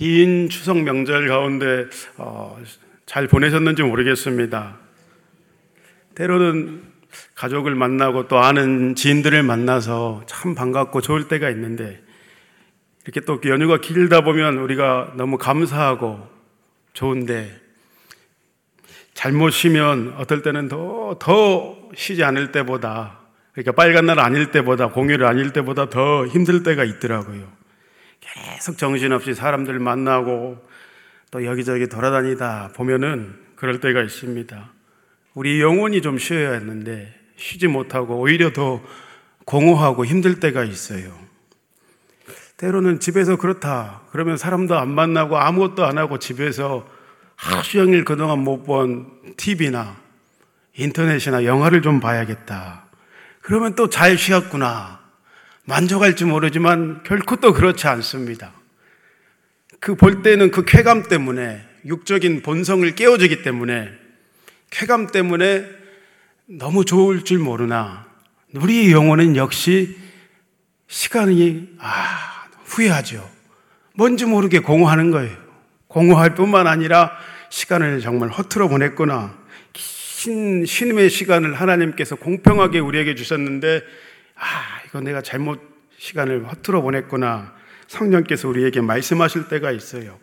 긴 추석 명절 가운데 어, 잘 보내셨는지 모르겠습니다. 때로는 가족을 만나고 또 아는 지인들을 만나서 참 반갑고 좋을 때가 있는데 이렇게 또 연휴가 길다 보면 우리가 너무 감사하고 좋은데 잘못 쉬면 어떨 때는 더, 더 쉬지 않을 때보다 그러니까 빨간 날 아닐 때보다 공휴일 아닐 때보다 더 힘들 때가 있더라고요. 계속 정신없이 사람들 만나고 또 여기저기 돌아다니다 보면은 그럴 때가 있습니다. 우리 영혼이 좀 쉬어야 했는데 쉬지 못하고 오히려 더 공허하고 힘들 때가 있어요. 때로는 집에서 그렇다. 그러면 사람도 안 만나고 아무것도 안 하고 집에서 하루 종일 그동안 못 본 TV나 인터넷이나 영화를 좀 봐야겠다. 그러면 또 잘 쉬었구나. 만족할지 모르지만 결코 또 그렇지 않습니다. 그 볼 때는 그 쾌감 때문에 육적인 본성을 깨워주기 때문에 쾌감 때문에 너무 좋을 줄 모르나 우리 영혼은 역시 시간이 아 후회하죠. 뭔지 모르게 공허하는 거예요. 공허할 뿐만 아니라 시간을 정말 허투루 보냈구나. 신, 신임의 시간을 하나님께서 공평하게 우리에게 주셨는데, 아, 이거 내가 잘못 시간을 허투루 보냈구나. 성령께서 우리에게 말씀하실 때가 있어요.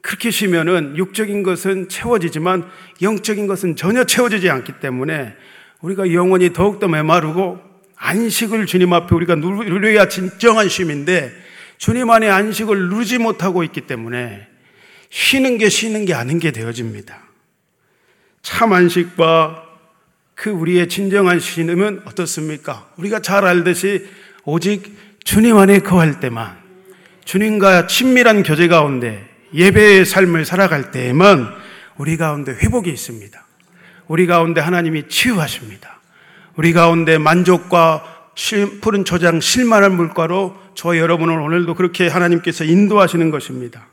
그렇게 쉬면은 육적인 것은 채워지지만 영적인 것은 전혀 채워지지 않기 때문에 우리가 영원히 더욱더 메마르고 안식을 주님 앞에 우리가 누려야 진정한 쉼인데 주님 안에 안식을 누리지 못하고 있기 때문에 쉬는 게 쉬는 게 아닌 게 되어집니다. 참 안식과 그 우리의 진정한 쉬는 어떻습니까? 우리가 잘 알듯이 오직 주님 안에 거할 때만 주님과 친밀한 교제 가운데 예배의 삶을 살아갈 때에만 우리 가운데 회복이 있습니다. 우리 가운데 하나님이 치유하십니다. 우리 가운데 만족과 푸른 초장 실만한 물가로 저 여러분을 오늘도 그렇게 하나님께서 인도하시는 것입니다.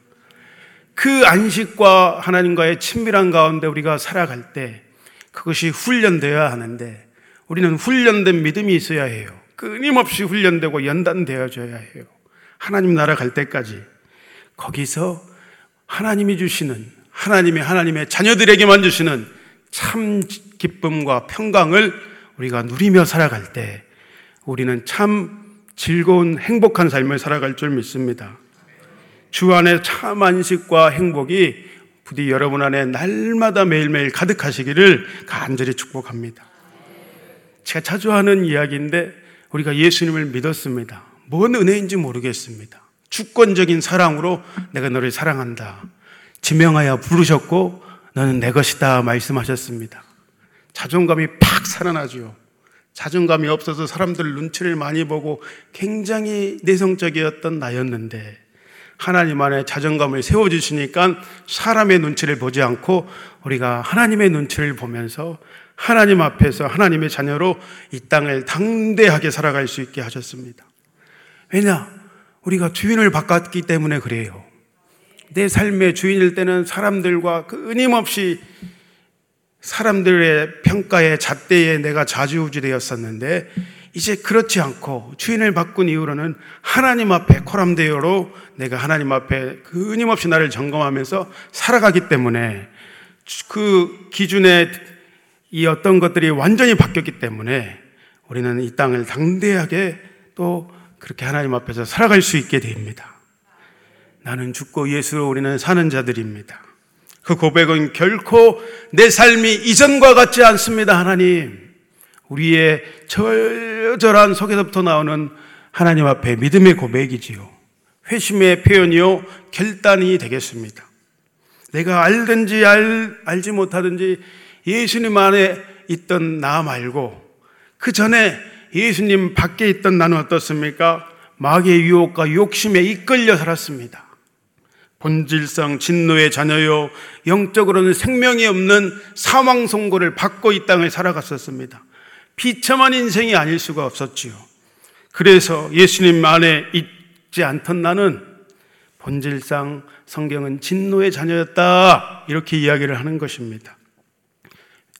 그 안식과 하나님과의 친밀한 가운데 우리가 살아갈 때 그것이 훈련되어야 하는데 우리는 훈련된 믿음이 있어야 해요. 끊임없이 훈련되고 연단되어져야 해요. 하나님 나라 갈 때까지 거기서 하나님이 주시는 하나님이 하나님의 자녀들에게만 주시는 참 기쁨과 평강을 우리가 누리며 살아갈 때 우리는 참 즐거운 행복한 삶을 살아갈 줄 믿습니다. 주 안에 참 안식과 행복이 부디 여러분 안에 날마다 매일매일 가득하시기를 간절히 축복합니다. 제가 자주 하는 이야기인데 우리가 예수님을 믿었습니다. 뭔 은혜인지 모르겠습니다. 주권적인 사랑으로 내가 너를 사랑한다. 지명하여 부르셨고 너는 내 것이다 말씀하셨습니다. 자존감이 팍 살아나죠. 자존감이 없어서 사람들 눈치를 많이 보고 굉장히 내성적이었던 나였는데 하나님 안에 자존감을 세워주시니까 사람의 눈치를 보지 않고 우리가 하나님의 눈치를 보면서 하나님 앞에서 하나님의 자녀로 이 땅을 당대하게 살아갈 수 있게 하셨습니다. 왜냐? 우리가 주인을 바꿨기 때문에 그래요. 내 삶의 주인일 때는 사람들과 끊임없이 사람들의 평가에 잣대에 내가 자주우지되었었는데 이제 그렇지 않고 주인을 바꾼 이후로는 하나님 앞에 코람데어로 내가 하나님 앞에 끊임없이 나를 점검하면서 살아가기 때문에 그 기준에 이 어떤 것들이 완전히 바뀌었기 때문에 우리는 이 땅을 당대하게 또 그렇게 하나님 앞에서 살아갈 수 있게 됩니다. 나는 죽고 예수로 우리는 사는 자들입니다. 그 고백은 결코 내 삶이 이전과 같지 않습니다, 하나님. 우리의 절절한 속에서부터 나오는 하나님 앞에 믿음의 고백이지요. 회심의 표현이요, 결단이 되겠습니다. 내가 알든지 알, 알지 못하든지 예수님 안에 있던 나 말고 그 전에 예수님 밖에 있던 나는 어떻습니까? 마귀의 유혹과 욕심에 이끌려 살았습니다. 본질상 진노의 자녀요, 영적으로는 생명이 없는 사망 선고를 받고 이 땅을 살아갔었습니다. 비참한 인생이 아닐 수가 없었지요. 그래서 예수님 안에 있지 않던 나는 본질상 성경은 진노의 자녀였다. 이렇게 이야기를 하는 것입니다.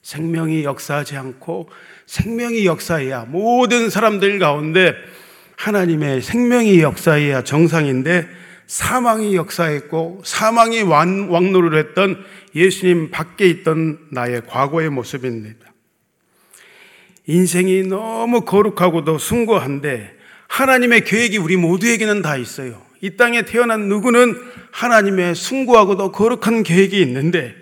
생명이 역사하지 않고 생명이 역사해야 모든 사람들 가운데 하나님의 생명이 역사해야 정상인데 사망이 역사했고 사망이 왕노를 했던 예수님 밖에 있던 나의 과거의 모습입니다. 인생이 너무 거룩하고도 숭고한데 하나님의 계획이 우리 모두에게는 다 있어요. 이 땅에 태어난 누구는 하나님의 숭고하고도 거룩한 계획이 있는데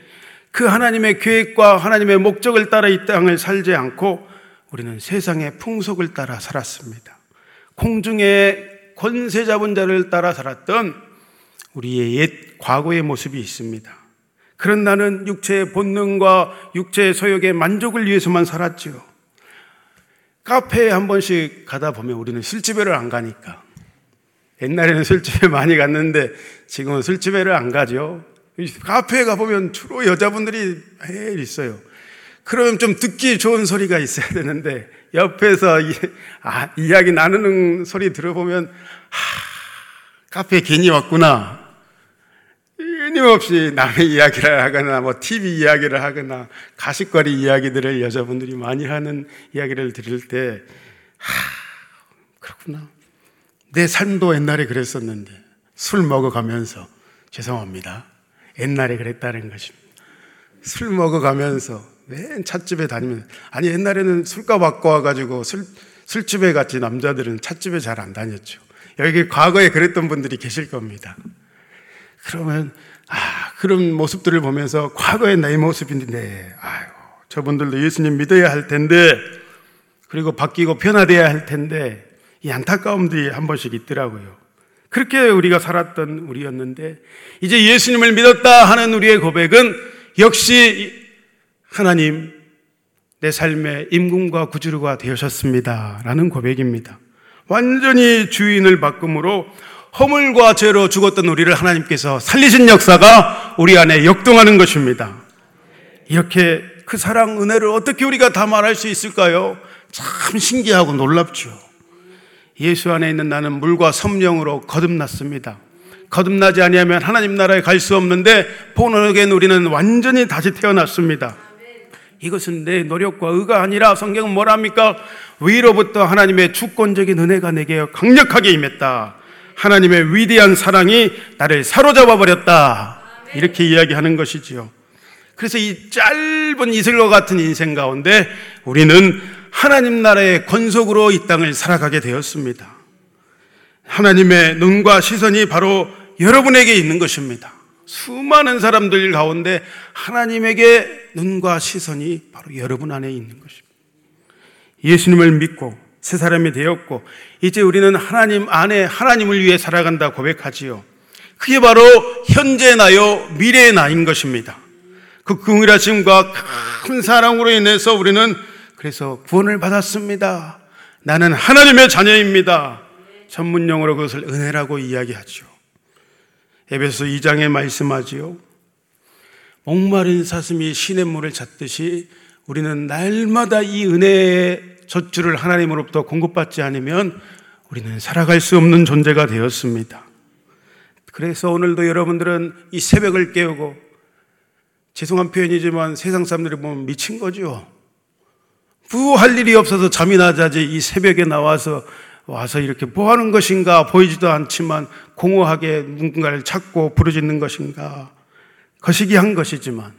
그 하나님의 계획과 하나님의 목적을 따라 이 땅을 살지 않고 우리는 세상의 풍속을 따라 살았습니다. 공중의 권세 잡은 자를 따라 살았던 우리의 옛 과거의 모습이 있습니다. 그런 나는 육체의 본능과 육체의 소욕의 만족을 위해서만 살았지요. 카페에 한 번씩 가다 보면 우리는 술집에를 안 가니까. 옛날에는 술집에 많이 갔는데 지금은 술집에를 안 가죠. 카페에 가보면 주로 여자분들이 매일 있어요. 그러면 좀 듣기 좋은 소리가 있어야 되는데 옆에서 이, 아, 이야기 나누는 소리 들어보면 하, 카페에 괜히 왔구나. 끊임없이 남의 이야기를 하거나 뭐 TV 이야기를 하거나 가십거리 이야기들을 여자분들이 많이 하는 이야기를 들을 때 하, 그렇구나. 내 삶도 옛날에 그랬었는데 술 먹어가면서 죄송합니다. 옛날에 그랬다는 것입니다. 술 먹어가면서 맨 찻집에 다니면 아니 옛날에는 술값 받고 와가지고 술 술집에 갔지 남자들은 찻집에 잘 안 다녔죠. 여기 과거에 그랬던 분들이 계실 겁니다. 그러면 아 그런 모습들을 보면서 과거의 내 모습인데 아유 저분들도 예수님 믿어야 할 텐데 그리고 바뀌고 변화돼야 할 텐데 이 안타까움들이 한 번씩 있더라고요. 그렇게 우리가 살았던 우리였는데 이제 예수님을 믿었다 하는 우리의 고백은 역시 하나님 내 삶의 임금과 구주가 되셨습니다. 라는 고백입니다. 완전히 주인을 바꿈으로 허물과 죄로 죽었던 우리를 하나님께서 살리신 역사가 우리 안에 역동하는 것입니다. 이렇게 그 사랑 은혜를 어떻게 우리가 다 말할 수 있을까요? 참 신기하고 놀랍죠. 예수 안에 있는 나는 물과 성령으로 거듭났습니다. 거듭나지 아니하면 하나님 나라에 갈 수 없는데 본원에겐 우리는 완전히 다시 태어났습니다. 이것은 내 노력과 의가 아니라 성경은 뭐랍니까? 위로부터 하나님의 주권적인 은혜가 내게 강력하게 임했다. 하나님의 위대한 사랑이 나를 사로잡아 버렸다. 이렇게 이야기하는 것이지요. 그래서 이 짧은 이슬과 같은 인생 가운데 우리는 하나님 나라의 권속으로 이 땅을 살아가게 되었습니다. 하나님의 눈과 시선이 바로 여러분에게 있는 것입니다. 수많은 사람들 가운데 하나님에게 눈과 시선이 바로 여러분 안에 있는 것입니다. 예수님을 믿고 새 사람이 되었고 이제 우리는 하나님 안에 하나님을 위해 살아간다 고백하지요. 그게 바로 현재 나요 미래의 나인 것입니다. 그 긍휼하심과 큰 사랑으로 인해서 우리는 그래서 구원을 받았습니다. 나는 하나님의 자녀입니다. 전문용어로 그것을 은혜라고 이야기하죠. 에베소 2장에 말씀하지요. 목마른 사슴이 신의 물을 찾듯이 우리는 날마다 이 은혜의 젖줄을 하나님으로부터 공급받지 않으면 우리는 살아갈 수 없는 존재가 되었습니다. 그래서 오늘도 여러분들은 이 새벽을 깨우고 죄송한 표현이지만 세상 사람들이 보면 미친 거죠. 부할 일이 없어서 잠이나 자지 이 새벽에 나와서 와서 이렇게 뭐 하는 것인가 보이지도 않지만 공허하게 누군가를 찾고 부르짖는 것인가 거시기 한 것이지만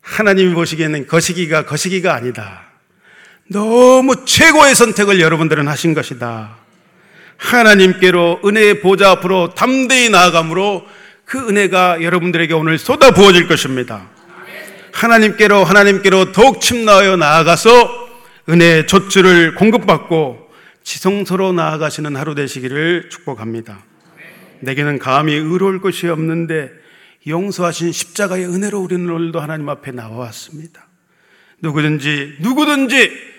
하나님이 보시기에는 거시기가 거시기가 아니다. 너무 최고의 선택을 여러분들은 하신 것이다. 하나님께로 은혜의 보좌 앞으로 담대히 나아감으로 그 은혜가 여러분들에게 오늘 쏟아 부어질 것입니다. 하나님께로 하나님께로 더욱 침나어 나아가서 은혜의 젖줄을 공급받고 지성소로 나아가시는 하루 되시기를 축복합니다. 내게는 감히 의로울 것이 없는데 용서하신 십자가의 은혜로 우리는 오늘도 하나님 앞에 나와왔습니다. 누구든지 누구든지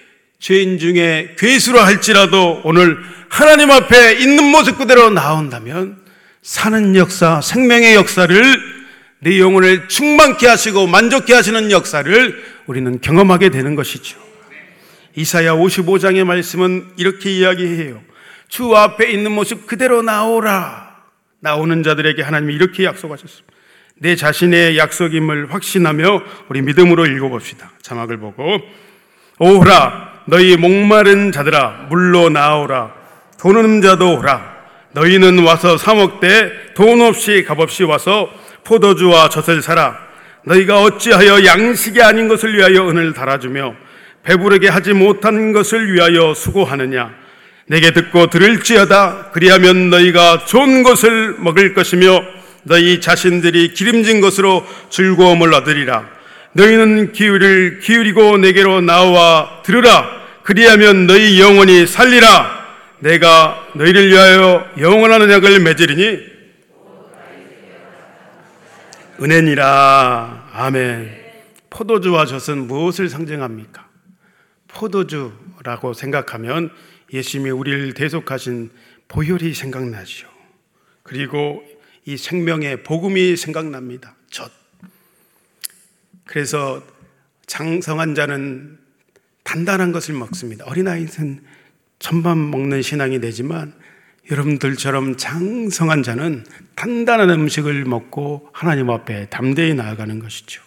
죄인 중에 괴수라 할지라도 오늘 하나님 앞에 있는 모습 그대로 나온다면 사는 역사, 생명의 역사를 내 영혼을 충만케 하시고 만족케 하시는 역사를 우리는 경험하게 되는 것이죠. 이사야 55장의 말씀은 이렇게 이야기해요. 주 앞에 있는 모습 그대로 나오라. 나오는 자들에게 하나님이 이렇게 약속하셨습니다. 내 자신의 약속임을 확신하며 우리 믿음으로 읽어봅시다. 자막을 보고 오라 너희 목마른 자들아 물로 나오라 도는 자도 오라 너희는 와서 사 먹되 돈 없이 값없이 와서 포도주와 젖을 사라. 너희가 어찌하여 양식이 아닌 것을 위하여 은을 달아주며 배부르게 하지 못한 것을 위하여 수고하느냐? 내게 듣고 들을지어다. 그리하면 너희가 좋은 것을 먹을 것이며 너희 자신들이 기름진 것으로 즐거움을 얻으리라. 너희는 기울을 기울이고 내게로 나와 들으라. 그리하면 너희 영혼이 살리라. 내가 너희를 위하여 영원한 언약을 맺으리니 은혜니라. 아멘. 포도주와 젖은 무엇을 상징합니까? 포도주라고 생각하면 예수님이 우리를 대속하신 보혈이 생각나죠. 그리고 이 생명의 복음이 생각납니다. 젖. 그래서 장성한 자는 단단한 것을 먹습니다. 어린아이는 천만 먹는 신앙이 되지만 여러분들처럼 장성한 자는 단단한 음식을 먹고 하나님 앞에 담대히 나아가는 것이죠.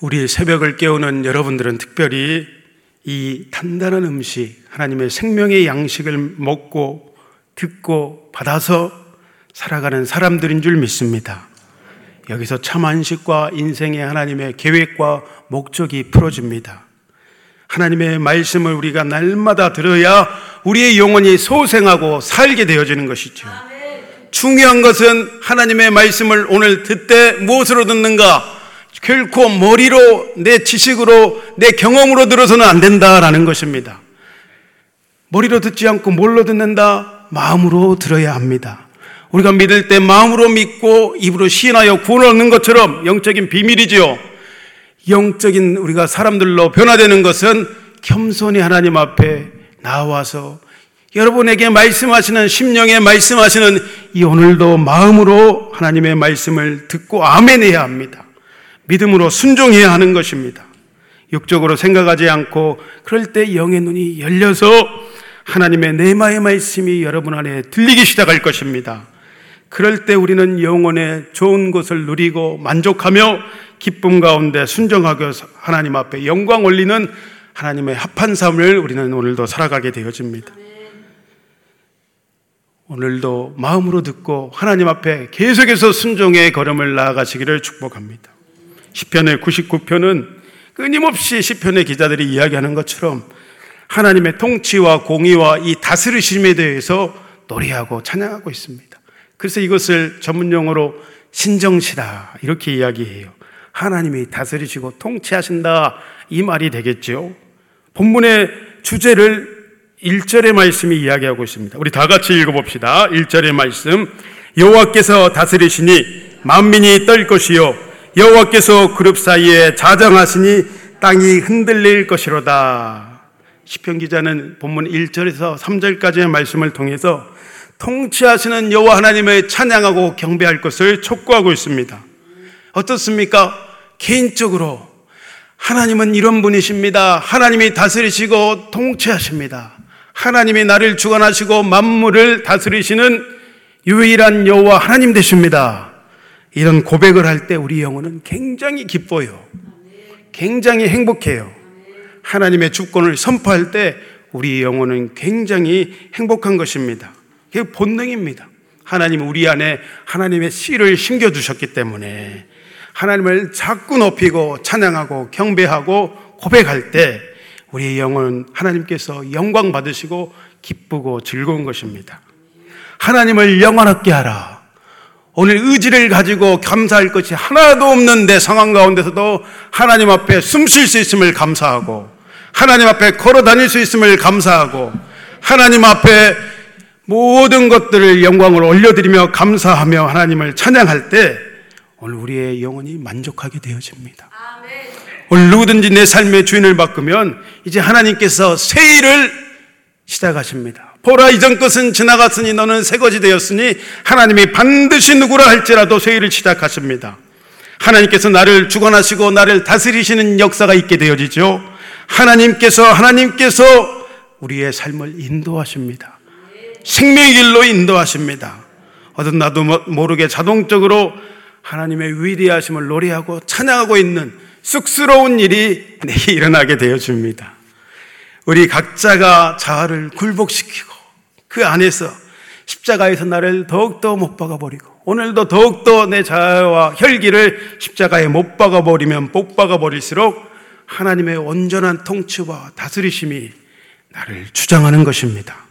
우리 새벽을 깨우는 여러분들은 특별히 이 단단한 음식, 하나님의 생명의 양식을 먹고 듣고 받아서 살아가는 사람들인 줄 믿습니다. 여기서 참 안식과 인생의 하나님의 계획과 목적이 풀어집니다. 하나님의 말씀을 우리가 날마다 들어야 우리의 영혼이 소생하고 살게 되어지는 것이죠. 중요한 것은 하나님의 말씀을 오늘 듣되 무엇으로 듣는가? 결코 머리로 내 지식으로 내 경험으로 들어서는 안 된다라는 것입니다. 머리로 듣지 않고 뭘로 듣는다? 마음으로 들어야 합니다. 우리가 믿을 때 마음으로 믿고 입으로 시인하여 구원을 얻는 것처럼 영적인 비밀이지요. 영적인 우리가 사람들로 변화되는 것은 겸손히 하나님 앞에 나와서 여러분에게 말씀하시는 심령에 말씀하시는 이 오늘도 마음으로 하나님의 말씀을 듣고 아멘해야 합니다. 믿음으로 순종해야 하는 것입니다. 육적으로 생각하지 않고 그럴 때 영의 눈이 열려서 하나님의 내마의 말씀이 여러분 안에 들리기 시작할 것입니다. 그럴 때 우리는 영혼의 좋은 것을 누리고 만족하며 기쁨 가운데 순정하고 하나님 앞에 영광 올리는 하나님의 합한 삶을 우리는 오늘도 살아가게 되어집니다. 오늘도 마음으로 듣고 하나님 앞에 계속해서 순종의 걸음을 나아가시기를 축복합니다. 시편의 99편은 끊임없이 시편의 기자들이 이야기하는 것처럼 하나님의 통치와 공의와 이 다스리심에 대해서 노래하고 찬양하고 있습니다. 그래서 이것을 전문 용어로 신정시다 이렇게 이야기해요. 하나님이 다스리시고 통치하신다 이 말이 되겠죠. 본문의 주제를 1절의 말씀이 이야기하고 있습니다. 우리 다 같이 읽어봅시다. 1절의 말씀. 여호와께서 다스리시니 만민이 떨 것이요 여호와께서 그룹 사이에 자정하시니 땅이 흔들릴 것이로다. 시편 기자는 본문 1절에서 3절까지의 말씀을 통해서 통치하시는 여호와 하나님을 찬양하고 경배할 것을 촉구하고 있습니다. 어떻습니까? 개인적으로 하나님은 이런 분이십니다. 하나님이 다스리시고 통치하십니다. 하나님이 나를 주관하시고 만물을 다스리시는 유일한 여호와 하나님 되십니다. 이런 고백을 할 때 우리 영혼은 굉장히 기뻐요. 굉장히 행복해요. 하나님의 주권을 선포할 때 우리 영혼은 굉장히 행복한 것입니다. 그게 본능입니다. 하나님 우리 안에 하나님의 씨를 심겨 주셨기 때문에 하나님을 자꾸 높이고 찬양하고 경배하고 고백할 때 우리의 영은 하나님께서 영광 받으시고 기쁘고 즐거운 것입니다. 하나님을 영원하게 하라. 오늘 의지를 가지고 감사할 것이 하나도 없는 내 상황 가운데서도 하나님 앞에 숨 쉴 수 있음을 감사하고 하나님 앞에 걸어 다닐 수 있음을 감사하고 하나님 앞에 모든 것들을 영광을 올려드리며 감사하며 하나님을 찬양할 때 오늘 우리의 영혼이 만족하게 되어집니다. 오늘 누구든지 내 삶의 주인을 바꾸면 이제 하나님께서 새 일을 시작하십니다. 보라 이전 것은 지나갔으니 너는 새 것이 되었으니 하나님이 반드시 누구라 할지라도 새 일을 시작하십니다. 하나님께서 나를 주관하시고 나를 다스리시는 역사가 있게 되어지죠. 하나님께서 하나님께서 우리의 삶을 인도하십니다. 생명의 길로 인도하십니다. 어떤 나도 모르게 자동적으로 하나님의 위대하심을 노래하고 찬양하고 있는 쑥스러운 일이 내게 일어나게 되어 줍니다. 우리 각자가 자아를 굴복시키고 그 안에서 십자가에서 나를 더욱더 못 박아버리고 오늘도 더욱더 내 자아와 혈기를 십자가에 못 박아버리면 못 박아버릴수록 하나님의 온전한 통치와 다스리심이 나를 주장하는 것입니다.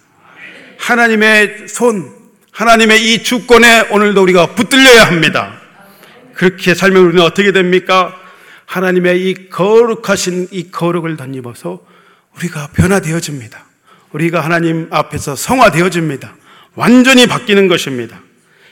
하나님의 손, 하나님의 이 주권에 오늘도 우리가 붙들려야 합니다. 그렇게 살면 우리는 어떻게 됩니까? 하나님의 이 거룩하신 이 거룩을 덧입어서 우리가 변화되어집니다. 우리가 하나님 앞에서 성화되어집니다. 완전히 바뀌는 것입니다.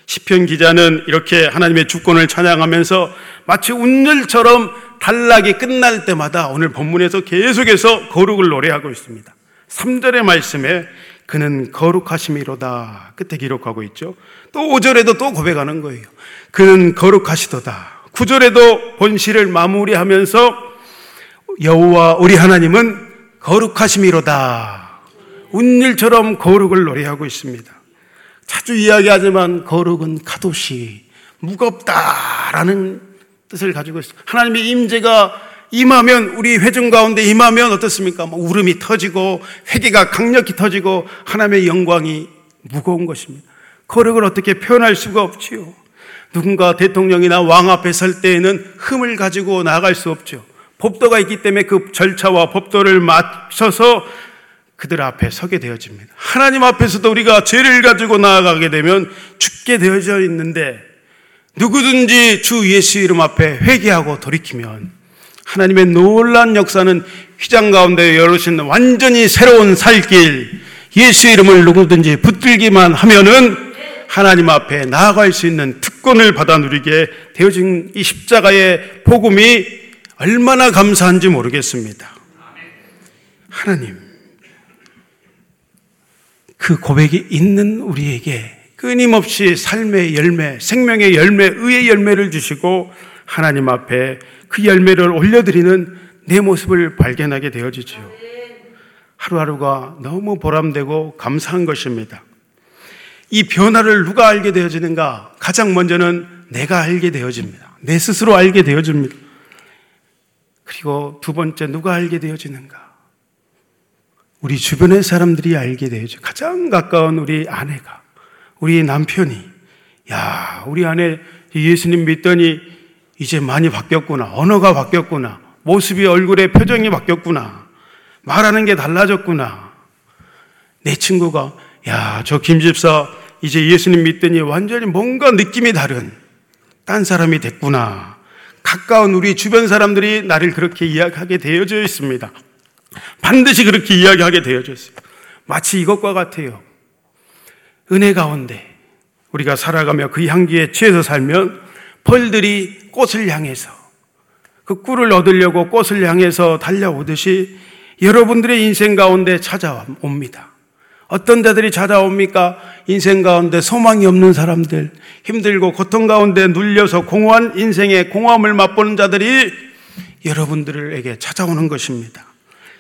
시편 기자는 이렇게 하나님의 주권을 찬양하면서 마치 운율처럼 단락이 끝날 때마다 오늘 본문에서 계속해서 거룩을 노래하고 있습니다. 3절의 말씀에 그는 거룩하심이로다 끝에 기록하고 있죠. 또 5절에도 또 고백하는 거예요. 그는 거룩하시도다. 9절에도 본시를 마무리하면서 여호와 우리 하나님은 거룩하심이로다. 운율처럼 거룩을 노래하고 있습니다. 자주 이야기하지만 거룩은 카도시 무겁다라는 뜻을 가지고 있습니다. 하나님의 임재가 임하면 우리 회중 가운데 임하면 어떻습니까? 뭐 울음이 터지고 회개가 강력히 터지고 하나님의 영광이 무거운 것입니다. 거룩을 어떻게 표현할 수가 없지요. 누군가 대통령이나 왕 앞에 설 때에는 흠을 가지고 나갈 수 없죠. 법도가 있기 때문에 그 절차와 법도를 맞춰서 그들 앞에 서게 되어집니다. 하나님 앞에서도 우리가 죄를 가지고 나아가게 되면 죽게 되어져 있는데 누구든지 주 예수 이름 앞에 회개하고 돌이키면 하나님의 놀란 역사는 휘장 가운데 열으신 완전히 새로운 살길 예수 이름을 누구든지 붙들기만 하면은 하나님 앞에 나아갈 수 있는 특권을 받아 누리게 되어진 이 십자가의 복음이 얼마나 감사한지 모르겠습니다. 하나님, 그 고백이 있는 우리에게 끊임없이 삶의 열매, 생명의 열매, 의의 열매를 주시고 하나님 앞에 그 열매를 올려드리는 내 모습을 발견하게 되어지지요. 하루하루가 너무 보람되고 감사한 것입니다. 이 변화를 누가 알게 되어지는가? 가장 먼저는 내가 알게 되어집니다. 내 스스로 알게 되어집니다. 그리고 두 번째 누가 알게 되어지는가? 우리 주변의 사람들이 알게 되어져. 가장 가까운 우리 아내가, 우리 남편이, 야, 우리 아내 예수님 믿더니 이제 많이 바뀌었구나. 언어가 바뀌었구나. 모습이 얼굴에 표정이 바뀌었구나. 말하는 게 달라졌구나. 내 친구가 야, 저 김집사 이제 예수님 믿더니 완전히 뭔가 느낌이 다른 딴 사람이 됐구나. 가까운 우리 주변 사람들이 나를 그렇게 이야기하게 되어져 있습니다. 반드시 그렇게 이야기하게 되어져 있어요. 마치 이것과 같아요. 은혜 가운데 우리가 살아가며 그 향기에 취해서 살면 벌들이 꽃을 향해서 그 꿀을 얻으려고 꽃을 향해서 달려오듯이 여러분들의 인생 가운데 찾아옵니다. 어떤 자들이 찾아옵니까? 인생 가운데 소망이 없는 사람들, 힘들고 고통 가운데 눌려서 공허한 인생의 공허함을 맛보는 자들이 여러분들에게 찾아오는 것입니다.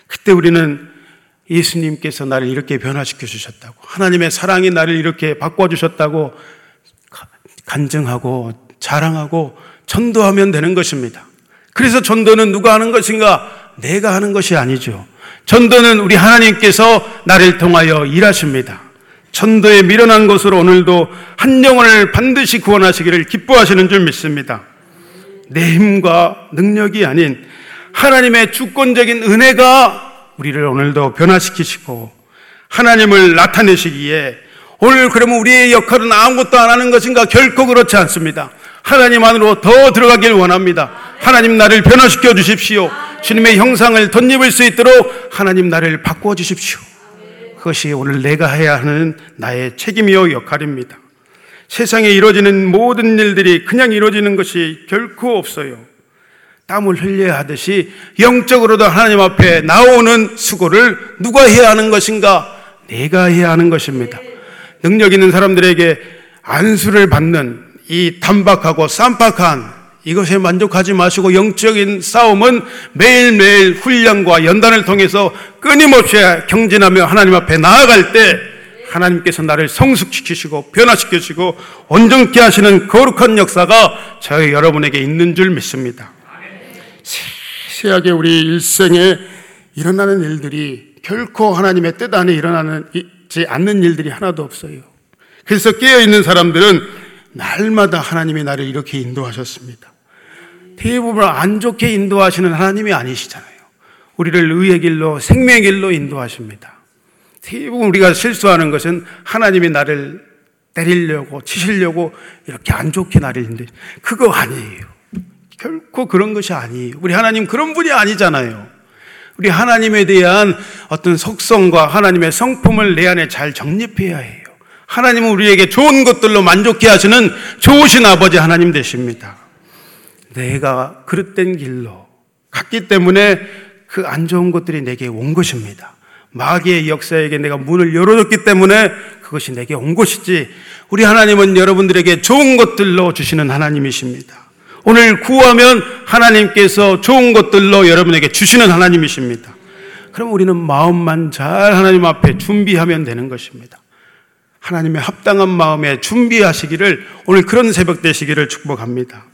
그때 우리는 예수님께서 나를 이렇게 변화시켜 주셨다고, 하나님의 사랑이 나를 이렇게 바꿔 주셨다고 간증하고 자랑하고 전도하면 되는 것입니다. 그래서 전도는 누가 하는 것인가? 내가 하는 것이 아니죠. 전도는 우리 하나님께서 나를 통하여 일하십니다. 전도에 미련한 것으로 오늘도 한 영혼을 반드시 구원하시기를 기뻐하시는 줄 믿습니다. 내 힘과 능력이 아닌 하나님의 주권적인 은혜가 우리를 오늘도 변화시키시고 하나님을 나타내시기에 오늘 그러면 우리의 역할은 아무것도 안 하는 것인가 결코 그렇지 않습니다. 하나님 안으로 더 들어가길 원합니다. 하나님 나를 변화시켜 주십시오. 주님의 형상을 덧입을 수 있도록 하나님 나를 바꾸어 주십시오. 그것이 오늘 내가 해야 하는 나의 책임이요 역할입니다. 세상에 이루어지는 모든 일들이 그냥 이루어지는 것이 결코 없어요. 땀을 흘려야 하듯이 영적으로도 하나님 앞에 나오는 수고를 누가 해야 하는 것인가? 내가 해야 하는 것입니다. 능력 있는 사람들에게 안수를 받는 이 단박하고 쌈박한 이것에 만족하지 마시고 영적인 싸움은 매일매일 훈련과 연단을 통해서 끊임없이 경진하며 하나님 앞에 나아갈 때 하나님께서 나를 성숙시키시고 변화시키시고 온전케 하시는 거룩한 역사가 저희 여러분에게 있는 줄 믿습니다. 세세하게 우리 일생에 일어나는 일들이 결코 하나님의 뜻 안에 일어나는 받지 않는 일들이 하나도 없어요. 그래서 깨어있는 사람들은 날마다 하나님이 나를 이렇게 인도하셨습니다. 대부분 안 좋게 인도하시는 하나님이 아니시잖아요. 우리를 의의 길로 생명의 길로 인도하십니다. 대부분 우리가 실수하는 것은 하나님이 나를 때리려고 치시려고 이렇게 안 좋게 나를 인도 그거 아니에요. 결코 그런 것이 아니에요. 우리 하나님 그런 분이 아니잖아요. 우리 하나님에 대한 어떤 속성과 하나님의 성품을 내 안에 잘 정립해야 해요. 하나님은 우리에게 좋은 것들로 만족해 하시는 좋으신 아버지 하나님 되십니다. 내가 그릇된 길로 갔기 때문에 그 안 좋은 것들이 내게 온 것입니다. 마귀의 역사에게 내가 문을 열어줬기 때문에 그것이 내게 온 것이지 우리 하나님은 여러분들에게 좋은 것들로 주시는 하나님이십니다. 오늘 구하면 하나님께서 좋은 것들로 여러분에게 주시는 하나님이십니다. 그럼 우리는 마음만 잘 하나님 앞에 준비하면 되는 것입니다. 하나님의 합당한 마음에 준비하시기를 오늘 그런 새벽 되시기를 축복합니다.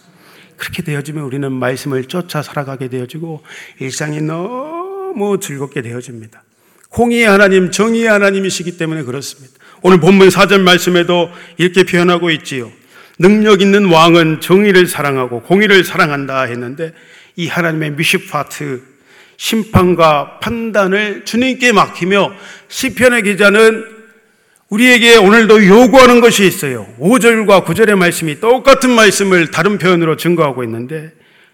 그렇게 되어지면 우리는 말씀을 쫓아 살아가게 되어지고 일상이 너무 즐겁게 되어집니다. 공의의 하나님, 정의의 하나님이시기 때문에 그렇습니다. 오늘 본문 사전 말씀에도 이렇게 표현하고 있지요. 능력 있는 왕은 정의를 사랑하고 공의를 사랑한다 했는데 이 하나님의 미시파트 심판과 판단을 주님께 맡기며 시편의 기자는 우리에게 오늘도 요구하는 것이 있어요. 5절과 9절의 말씀이 똑같은 말씀을 다른 표현으로 증거하고 있는데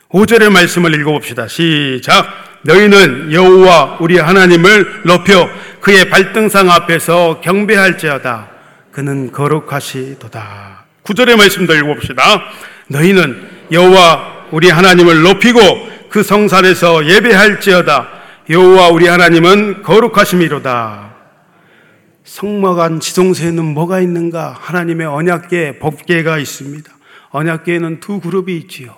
5절의 말씀을 읽어봅시다. 시작. 너희는 여호와 우리 하나님을 높여 그의 발등상 앞에서 경배할지어다. 그는 거룩하시도다. 구절의 말씀도 읽어봅시다. 너희는 여호와 우리 하나님을 높이고 그 성산에서 예배할지어다. 여호와 우리 하나님은 거룩하심이로다. 성막안 지성소에는 뭐가 있는가? 하나님의 언약계, 법계가 있습니다. 언약계에는 두 그룹이 있지요.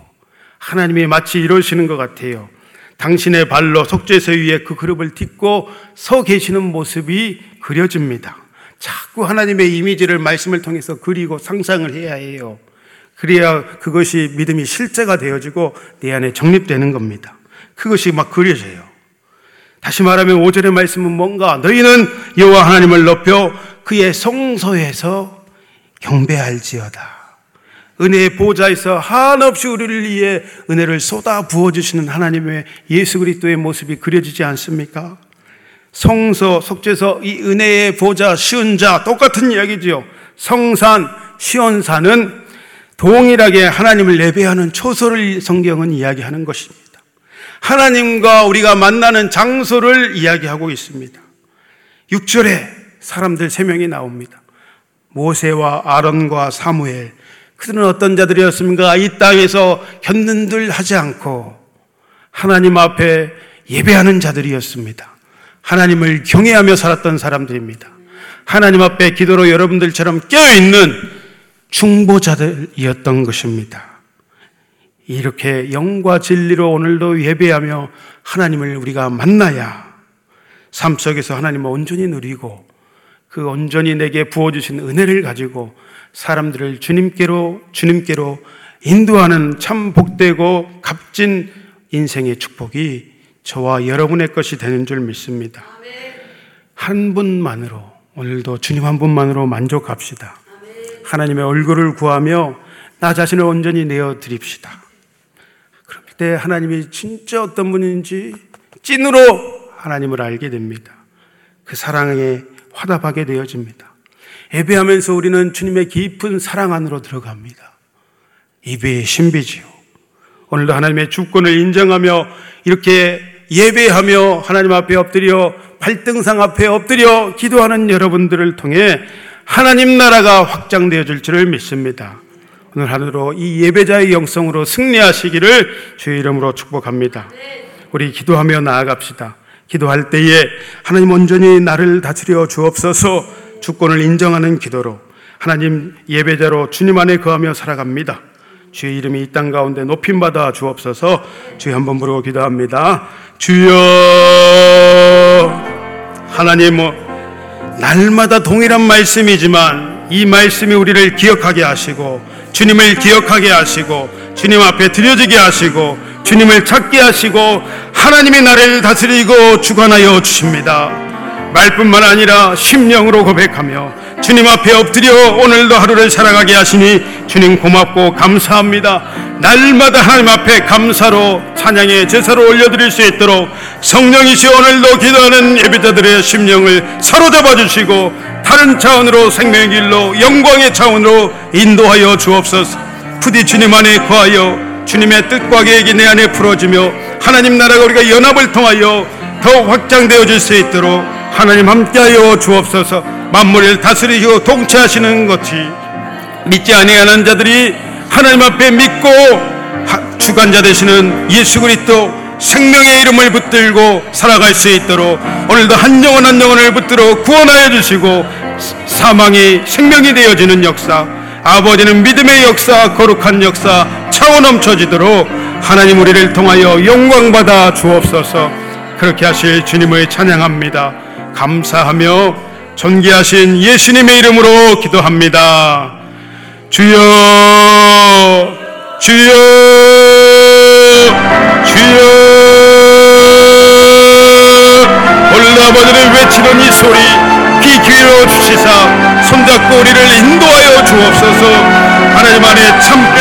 하나님이 마치 이러시는 것 같아요. 당신의 발로 속죄서 위에 그 그룹을 딛고 서 계시는 모습이 그려집니다. 자꾸 하나님의 이미지를 말씀을 통해서 그리고 상상을 해야 해요. 그래야 그것이 믿음이 실제가 되어지고 내 안에 정립되는 겁니다. 그것이 막 그려져요. 다시 말하면 5절의 말씀은 뭔가 너희는 여호와 하나님을 높여 그의 성소에서 경배할지어다. 은혜의 보좌에서 한없이 우리를 위해 은혜를 쏟아 부어 주시는 하나님의 예수 그리스도의 모습이 그려지지 않습니까? 성서, 속죄서, 이 은혜의 보좌, 시온자, 똑같은 이야기지요. 성산, 시온산은 동일하게 하나님을 예배하는 초소를 성경은 이야기하는 것입니다. 하나님과 우리가 만나는 장소를 이야기하고 있습니다. 6절에 사람들 세 명이 나옵니다. 모세와 아론과 사무엘. 그들은 어떤 자들이었습니까? 이 땅에서 견는들 하지 않고 하나님 앞에 예배하는 자들이었습니다. 하나님을 경외하며 살았던 사람들입니다. 하나님 앞에 기도로 여러분들처럼 깨어있는 중보자들이었던 것입니다. 이렇게 영과 진리로 오늘도 예배하며 하나님을 우리가 만나야 삶 속에서 하나님을 온전히 누리고 그 온전히 내게 부어주신 은혜를 가지고 사람들을 주님께로, 주님께로 인도하는 참 복되고 값진 인생의 축복이 저와 여러분의 것이 되는 줄 믿습니다. 한 분만으로 오늘도 주님 한 분만으로 만족합시다. 하나님의 얼굴을 구하며 나 자신을 온전히 내어 드립시다. 그때 하나님이 진짜 어떤 분인지 찐으로 하나님을 알게 됩니다. 그 사랑에 화답하게 되어집니다. 예배하면서 우리는 주님의 깊은 사랑 안으로 들어갑니다. 예배의 신비지요. 오늘도 하나님의 주권을 인정하며 이렇게 예배하며 하나님 앞에 엎드려 발등상 앞에 엎드려 기도하는 여러분들을 통해 하나님 나라가 확장되어질 줄을 믿습니다. 오늘 하루로 이 예배자의 영성으로 승리하시기를 주의 이름으로 축복합니다. 우리 기도하며 나아갑시다. 기도할 때에 하나님 온전히 나를 다스려 주옵소서 주권을 인정하는 기도로 하나님 예배자로 주님 안에 거하며 살아갑니다. 주의 이름이 이 땅 가운데 높임 받아 주옵소서 주의 한번 부르고 기도합니다. 주여 하나님 뭐 날마다 동일한 말씀이지만 이 말씀이 우리를 기억하게 하시고 주님을 기억하게 하시고 주님 앞에 드려지게 하시고 주님을 찾게 하시고 하나님이 나를 다스리고 주관하여 주십니다. 말뿐만 아니라 심령으로 고백하며 주님 앞에 엎드려 오늘도 하루를 살아가게 하시니 주님 고맙고 감사합니다. 날마다 하나님 앞에 감사로 찬양의 제사로 올려드릴 수 있도록 성령이시 오늘도 기도하는 예배자들의 심령을 사로잡아 주시고 다른 차원으로 생명의 길로 영광의 차원으로 인도하여 주옵소서. 부디 주님 안에 거하여 주님의 뜻과 계획이 내 안에 풀어지며 하나님 나라가 우리가 연합을 통하여 더욱 확장되어 질 수 있도록 하나님 함께하여 주옵소서 만물을 다스리시고 통치하시는 것이 믿지 아니하는 자들이 하나님 앞에 믿고 하- 주관자 되시는 예수 그리스도 생명의 이름을 붙들고 살아갈 수 있도록 오늘도 한 영혼 한 영혼을 붙들어 구원하여 주시고 사망이 생명이 되어지는 역사 아버지는 믿음의 역사 거룩한 역사 차원 넘쳐지도록 하나님 우리를 통하여 영광받아 주옵소서. 그렇게 하실 주님을 찬양합니다. 감사하며 존귀하신 예수님의 이름으로 기도합니다. 주여 주여 주여 올라버들을 외치던 이 소리 귀 기울여 주시사 손잡고 우리를 인도하여 주옵소서. 하나님 안에 참